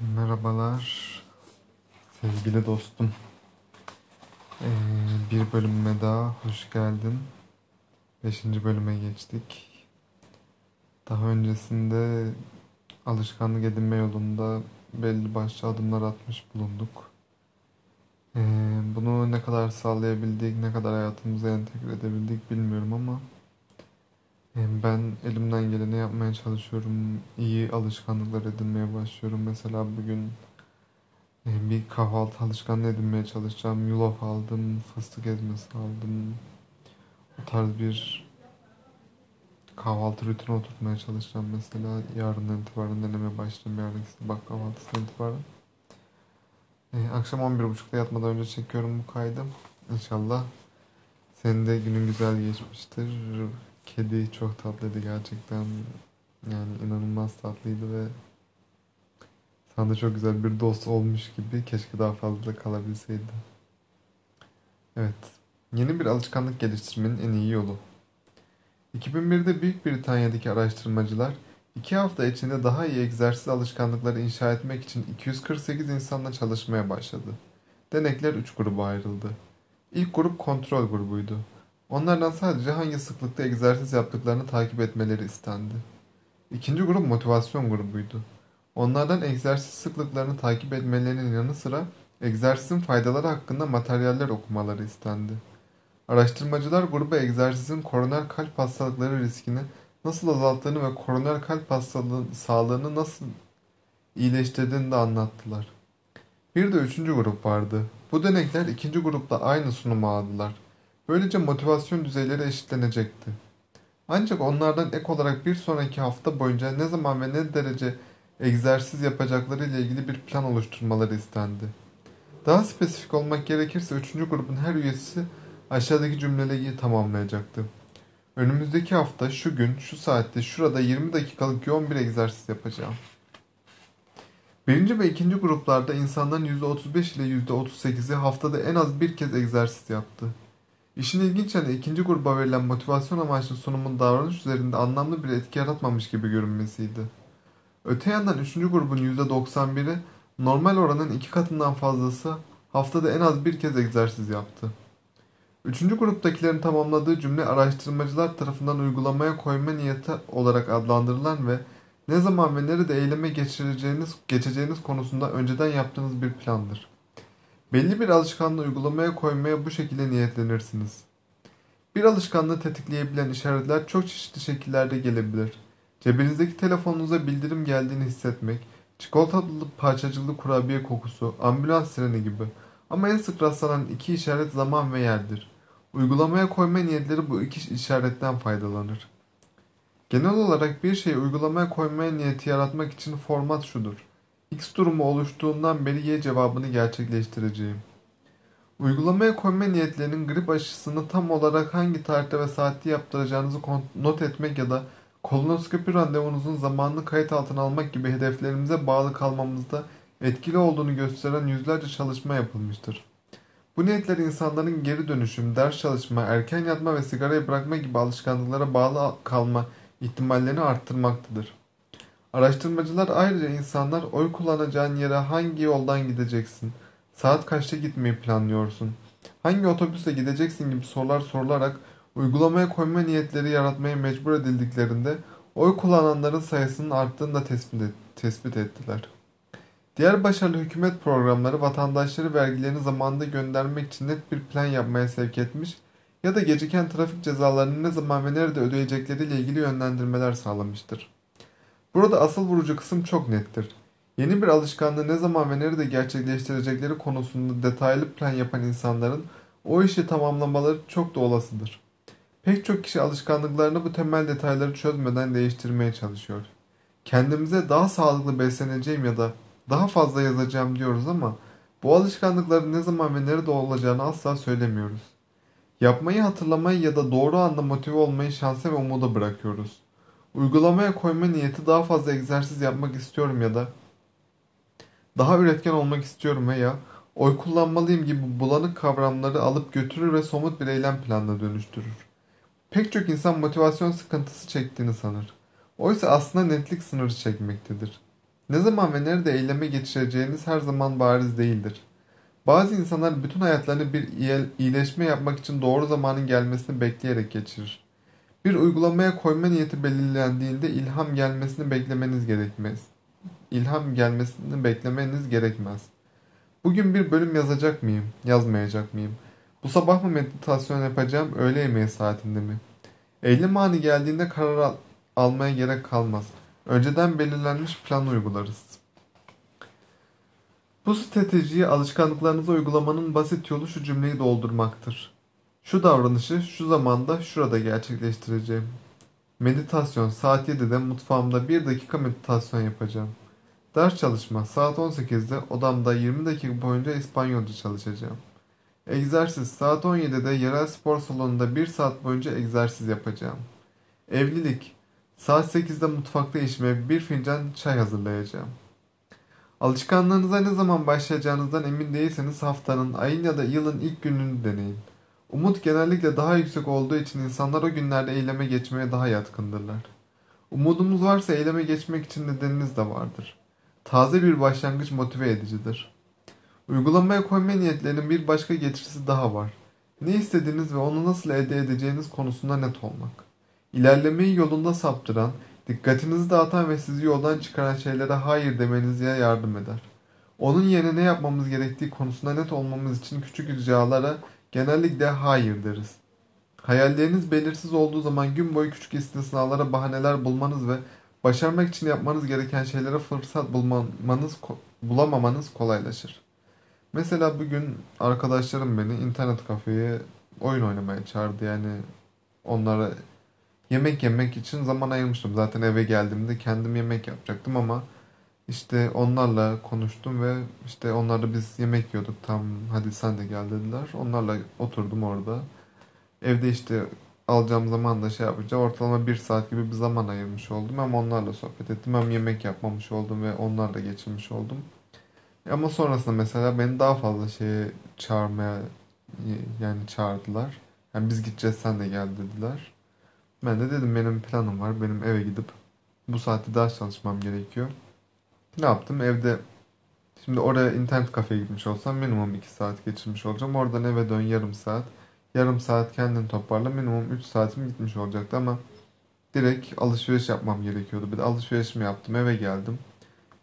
Merhabalar sevgili dostum. Ee, bir bölüme daha hoş geldin. Beşinci bölüme geçtik. Daha öncesinde alışkanlık edinme yolunda belli başlı adımlar atmış bulunduk. Ee, bunu ne kadar sağlayabildik, ne kadar hayatımıza entegre edebildik bilmiyorum ama ben elimden geleni yapmaya çalışıyorum. İyi alışkanlıklar edinmeye başlıyorum. Mesela bugün e, bir kahvaltı alışkanlığı edinmeye çalışacağım. Yulaf aldım, fıstık ezmesi aldım. O tarz bir kahvaltı rutini oturtmaya çalışacağım. Mesela yarından itibaren denemeye başlayacağım. Yarınki sabah kahvaltısından itibaren. E, akşam 11.30'da yatmadan önce çekiyorum bu kaydı. İnşallah senin de günün güzel geçmiştir. Kedi çok tatlıydı gerçekten. Yani inanılmaz tatlıydı ve sana çok güzel bir dost olmuş gibi keşke daha fazla kalabilseydi. Evet. Yeni bir alışkanlık geliştirmenin en iyi yolu. 2001'de Büyük Britanya'daki araştırmacılar 2 hafta içinde daha iyi egzersiz alışkanlıkları inşa etmek için 248 insanla çalışmaya başladı. Denekler 3 gruba ayrıldı. İlk grup kontrol grubuydu. Onlardan sadece hangi sıklıkta egzersiz yaptıklarını takip etmeleri istendi. İkinci grup motivasyon grubuydu. Onlardan egzersiz sıklıklarını takip etmelerinin yanı sıra egzersizin faydaları hakkında materyaller okumaları istendi. Araştırmacılar gruba egzersizin koroner kalp hastalıkları riskini nasıl azalttığını ve koroner kalp hastalığı sağlığını nasıl iyileştirdiğini de anlattılar. Bir de üçüncü grup vardı. Bu denekler ikinci grupla aynı sunumu aldılar. Böylece motivasyon düzeyleri eşitlenecekti. Ancak onlardan ek olarak bir sonraki hafta boyunca ne zaman ve ne derece egzersiz yapacakları ile ilgili bir plan oluşturmaları istendi. Daha spesifik olmak gerekirse üçüncü grubun her üyesi aşağıdaki cümleleri tamamlayacaktı. Önümüzdeki hafta şu gün şu saatte şurada 20 dakikalık yoğun bir egzersiz yapacağım. Birinci ve ikinci gruplarda insanların %35 ile %38'i haftada en az bir kez egzersiz yaptı. İşin ilginç yanı ikinci gruba verilen motivasyon amaçlı sunumun davranış üzerinde anlamlı bir etki yaratmamış gibi görünmesiydi. Öte yandan üçüncü grubun %91'i normal oranın iki katından fazlası haftada en az bir kez egzersiz yaptı. Üçüncü gruptakilerin tamamladığı cümle araştırmacılar tarafından uygulamaya koyma niyeti olarak adlandırılan ve ne zaman ve nerede eyleme geçireceğiniz, geçeceğiniz konusunda önceden yaptığınız bir plandır. Belli bir alışkanlığı uygulamaya koymaya bu şekilde niyetlenirsiniz. Bir alışkanlığı tetikleyebilen işaretler çok çeşitli şekillerde gelebilir. Cebinizdeki telefonunuza bildirim geldiğini hissetmek, çikolatalı parçacıklı kurabiye kokusu, ambulans sireni gibi. Ama en sık rastlanan iki işaret zaman ve yerdir. Uygulamaya koyma niyetleri bu iki işaretten faydalanır. Genel olarak bir şeyi uygulamaya koymaya niyeti yaratmak için format şudur. X durumu oluştuğundan beri Y cevabını gerçekleştireceğim. Uygulamaya koyma niyetlerinin grip aşısını tam olarak hangi tarihte ve saatte yaptıracağınızı not etmek ya da kolonoskopi randevunuzun zamanını kayıt altına almak gibi hedeflerimize bağlı kalmamızda etkili olduğunu gösteren yüzlerce çalışma yapılmıştır. Bu niyetler insanların geri dönüşüm, ders çalışma, erken yatma ve sigarayı bırakma gibi alışkanlıklara bağlı kalma ihtimallerini arttırmaktadır. Araştırmacılar ayrıca insanlar oy kullanacağın yere hangi yoldan gideceksin, saat kaçta gitmeyi planlıyorsun, hangi otobüse gideceksin gibi sorular sorularak uygulamaya koyma niyetleri yaratmaya mecbur edildiklerinde oy kullananların sayısının arttığını da tespit, et, tespit ettiler. Diğer başarılı hükümet programları vatandaşları vergilerini zamanında göndermek için net bir plan yapmaya sevk etmiş ya da geciken trafik cezalarını ne zaman ve nerede ödeyecekleriyle ilgili yönlendirmeler sağlamıştır. Burada asıl vurucu kısım çok nettir. Yeni bir alışkanlığı ne zaman ve nerede gerçekleştirecekleri konusunda detaylı plan yapan insanların o işi tamamlamaları çok da olasıdır. Pek çok kişi alışkanlıklarını bu temel detayları çözmeden değiştirmeye çalışıyor. Kendimize daha sağlıklı besleneceğim ya da daha fazla yazacağım diyoruz ama bu alışkanlıkların ne zaman ve nerede olacağını asla söylemiyoruz. Yapmayı hatırlamayı ya da doğru anda motive olmayı şansa ve umuda bırakıyoruz. Uygulamaya koyma niyeti daha fazla egzersiz yapmak istiyorum ya da daha üretken olmak istiyorum veya oy kullanmalıyım gibi bulanık kavramları alıp götürür ve somut bir eylem planına dönüştürür. Pek çok insan motivasyon sıkıntısı çektiğini sanır. Oysa aslında netlik sınırı çekmektedir. Ne zaman ve nerede eyleme geçireceğiniz her zaman bariz değildir. Bazı insanlar bütün hayatlarını bir iyileşme yapmak için doğru zamanın gelmesini bekleyerek geçirir. Bir uygulamaya koyma niyeti belirlendiğinde ilham gelmesini beklemeniz gerekmez. İlham gelmesini beklemeniz gerekmez. Bugün bir bölüm yazacak mıyım, yazmayacak mıyım? Bu sabah mı meditasyon yapacağım, öğle yemeği saatinde mi? Eylem anı geldiğinde karar al almaya gerek kalmaz. Önceden belirlenmiş plan uygularız. Bu stratejiyi alışkanlıklarınıza uygulamanın basit yolu şu cümleyi doldurmaktır. Şu davranışı şu zamanda şurada gerçekleştireceğim. Meditasyon saat 7'de mutfağımda 1 dakika meditasyon yapacağım. Ders çalışma saat 18'de odamda 20 dakika boyunca İspanyolca çalışacağım. Egzersiz saat 17'de yerel spor salonunda 1 saat boyunca egzersiz yapacağım. Evlilik saat 8'de mutfakta işime bir fincan çay hazırlayacağım. Alışkanlığınıza ne zaman başlayacağınızdan emin değilseniz haftanın, ayın ya da yılın ilk gününü deneyin. Umut genellikle daha yüksek olduğu için insanlar o günlerde eyleme geçmeye daha yatkındırlar. Umudumuz varsa eyleme geçmek için nedeniniz de vardır. Taze bir başlangıç motive edicidir. Uygulamaya koyma niyetlerinin bir başka getirisi daha var. Ne istediğiniz ve onu nasıl elde edeceğiniz konusunda net olmak. İlerlemeyi yolunda saptıran, dikkatinizi dağıtan ve sizi yoldan çıkaran şeylere hayır demenize yardım eder. Onun yerine ne yapmamız gerektiği konusunda net olmamız için küçük ricalara genellikle hayır deriz. Hayalleriniz belirsiz olduğu zaman gün boyu küçük istisnalara bahaneler bulmanız ve başarmak için yapmanız gereken şeylere fırsat bulmanız, bulamamanız kolaylaşır. Mesela bugün arkadaşlarım beni internet kafeye oyun oynamaya çağırdı. Yani onlara yemek yemek için zaman ayırmıştım. Zaten eve geldiğimde kendim yemek yapacaktım ama işte onlarla konuştum ve işte onlarla biz yemek yiyorduk. Tam hadi sen de gel dediler. Onlarla oturdum orada. Evde işte alacağım zaman da şey yapacağım. Ortalama bir saat gibi bir zaman ayırmış oldum. Hem onlarla sohbet ettim hem yemek yapmamış oldum ve onlarla geçirmiş oldum. Ama sonrasında mesela beni daha fazla şeye çağırmaya yani çağırdılar. Yani biz gideceğiz sen de gel dediler. Ben de dedim benim planım var. Benim eve gidip bu saatte ders çalışmam gerekiyor. Ne yaptım? Evde şimdi oraya internet kafeye gitmiş olsam minimum 2 saat geçirmiş olacağım. Oradan eve dön yarım saat. Yarım saat kendini toparla minimum 3 saatim gitmiş olacaktı ama direkt alışveriş yapmam gerekiyordu. Bir de alışverişimi yaptım eve geldim.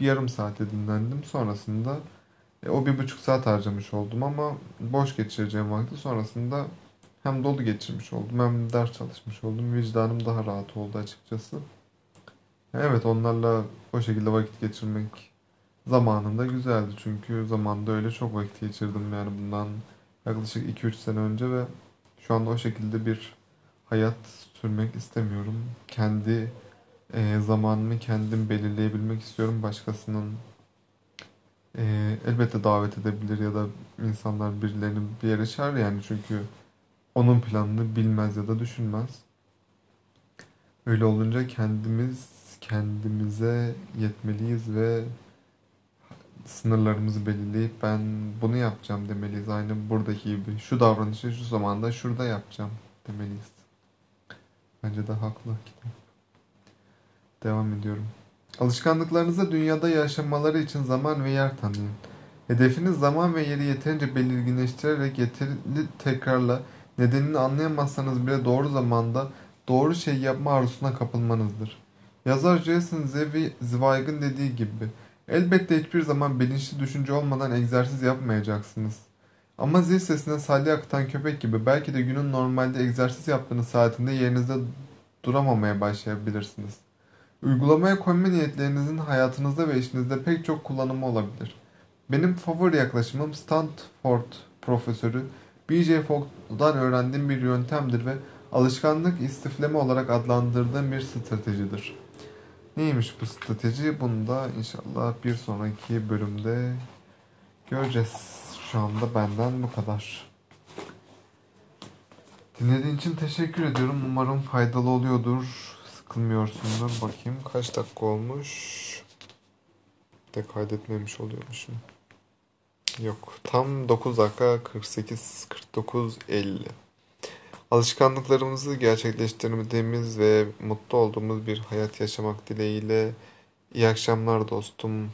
Bir yarım saate dinlendim. Sonrasında e, o bir buçuk saat harcamış oldum ama boş geçireceğim vakti sonrasında hem dolu geçirmiş oldum hem ders çalışmış oldum. Vicdanım daha rahat oldu açıkçası. Evet onlarla o şekilde vakit geçirmek zamanında güzeldi. Çünkü zamanda öyle çok vakit geçirdim yani bundan yaklaşık 2-3 sene önce ve şu anda o şekilde bir hayat sürmek istemiyorum. Kendi e, zamanımı kendim belirleyebilmek istiyorum. Başkasının e, elbette davet edebilir ya da insanlar birilerini bir yere çağır yani çünkü onun planını bilmez ya da düşünmez. Öyle olunca kendimiz kendimize yetmeliyiz ve sınırlarımızı belirleyip ben bunu yapacağım demeliyiz. Aynı buradaki gibi. Şu davranışı şu zamanda şurada yapacağım demeliyiz. Bence de haklı kitap. Devam ediyorum. Alışkanlıklarınıza dünyada yaşamaları için zaman ve yer tanıyın. Hedefiniz zaman ve yeri yeterince belirginleştirerek yeterli tekrarla nedenini anlayamazsanız bile doğru zamanda doğru şey yapma arzusuna kapılmanızdır. Yazar Jason Zweig'in dediği gibi elbette hiçbir zaman bilinçli düşünce olmadan egzersiz yapmayacaksınız. Ama zil sesine salya akıtan köpek gibi belki de günün normalde egzersiz yaptığınız saatinde yerinizde duramamaya başlayabilirsiniz. Uygulamaya koyma niyetlerinizin hayatınızda ve işinizde pek çok kullanımı olabilir. Benim favori yaklaşımım Stanford profesörü B.J. Fogg'dan öğrendiğim bir yöntemdir ve alışkanlık istifleme olarak adlandırdığım bir stratejidir. Neymiş bu strateji? Bunu da inşallah bir sonraki bölümde göreceğiz. Şu anda benden bu kadar. Dinlediğin için teşekkür ediyorum. Umarım faydalı oluyordur sıkılmıyorsundur. Bakayım kaç dakika olmuş. De kaydetmemiş oluyormuşum. Yok. Tam 9 dakika 48 49 50. Alışkanlıklarımızı gerçekleştirdiğimiz ve mutlu olduğumuz bir hayat yaşamak dileğiyle İyi akşamlar dostum.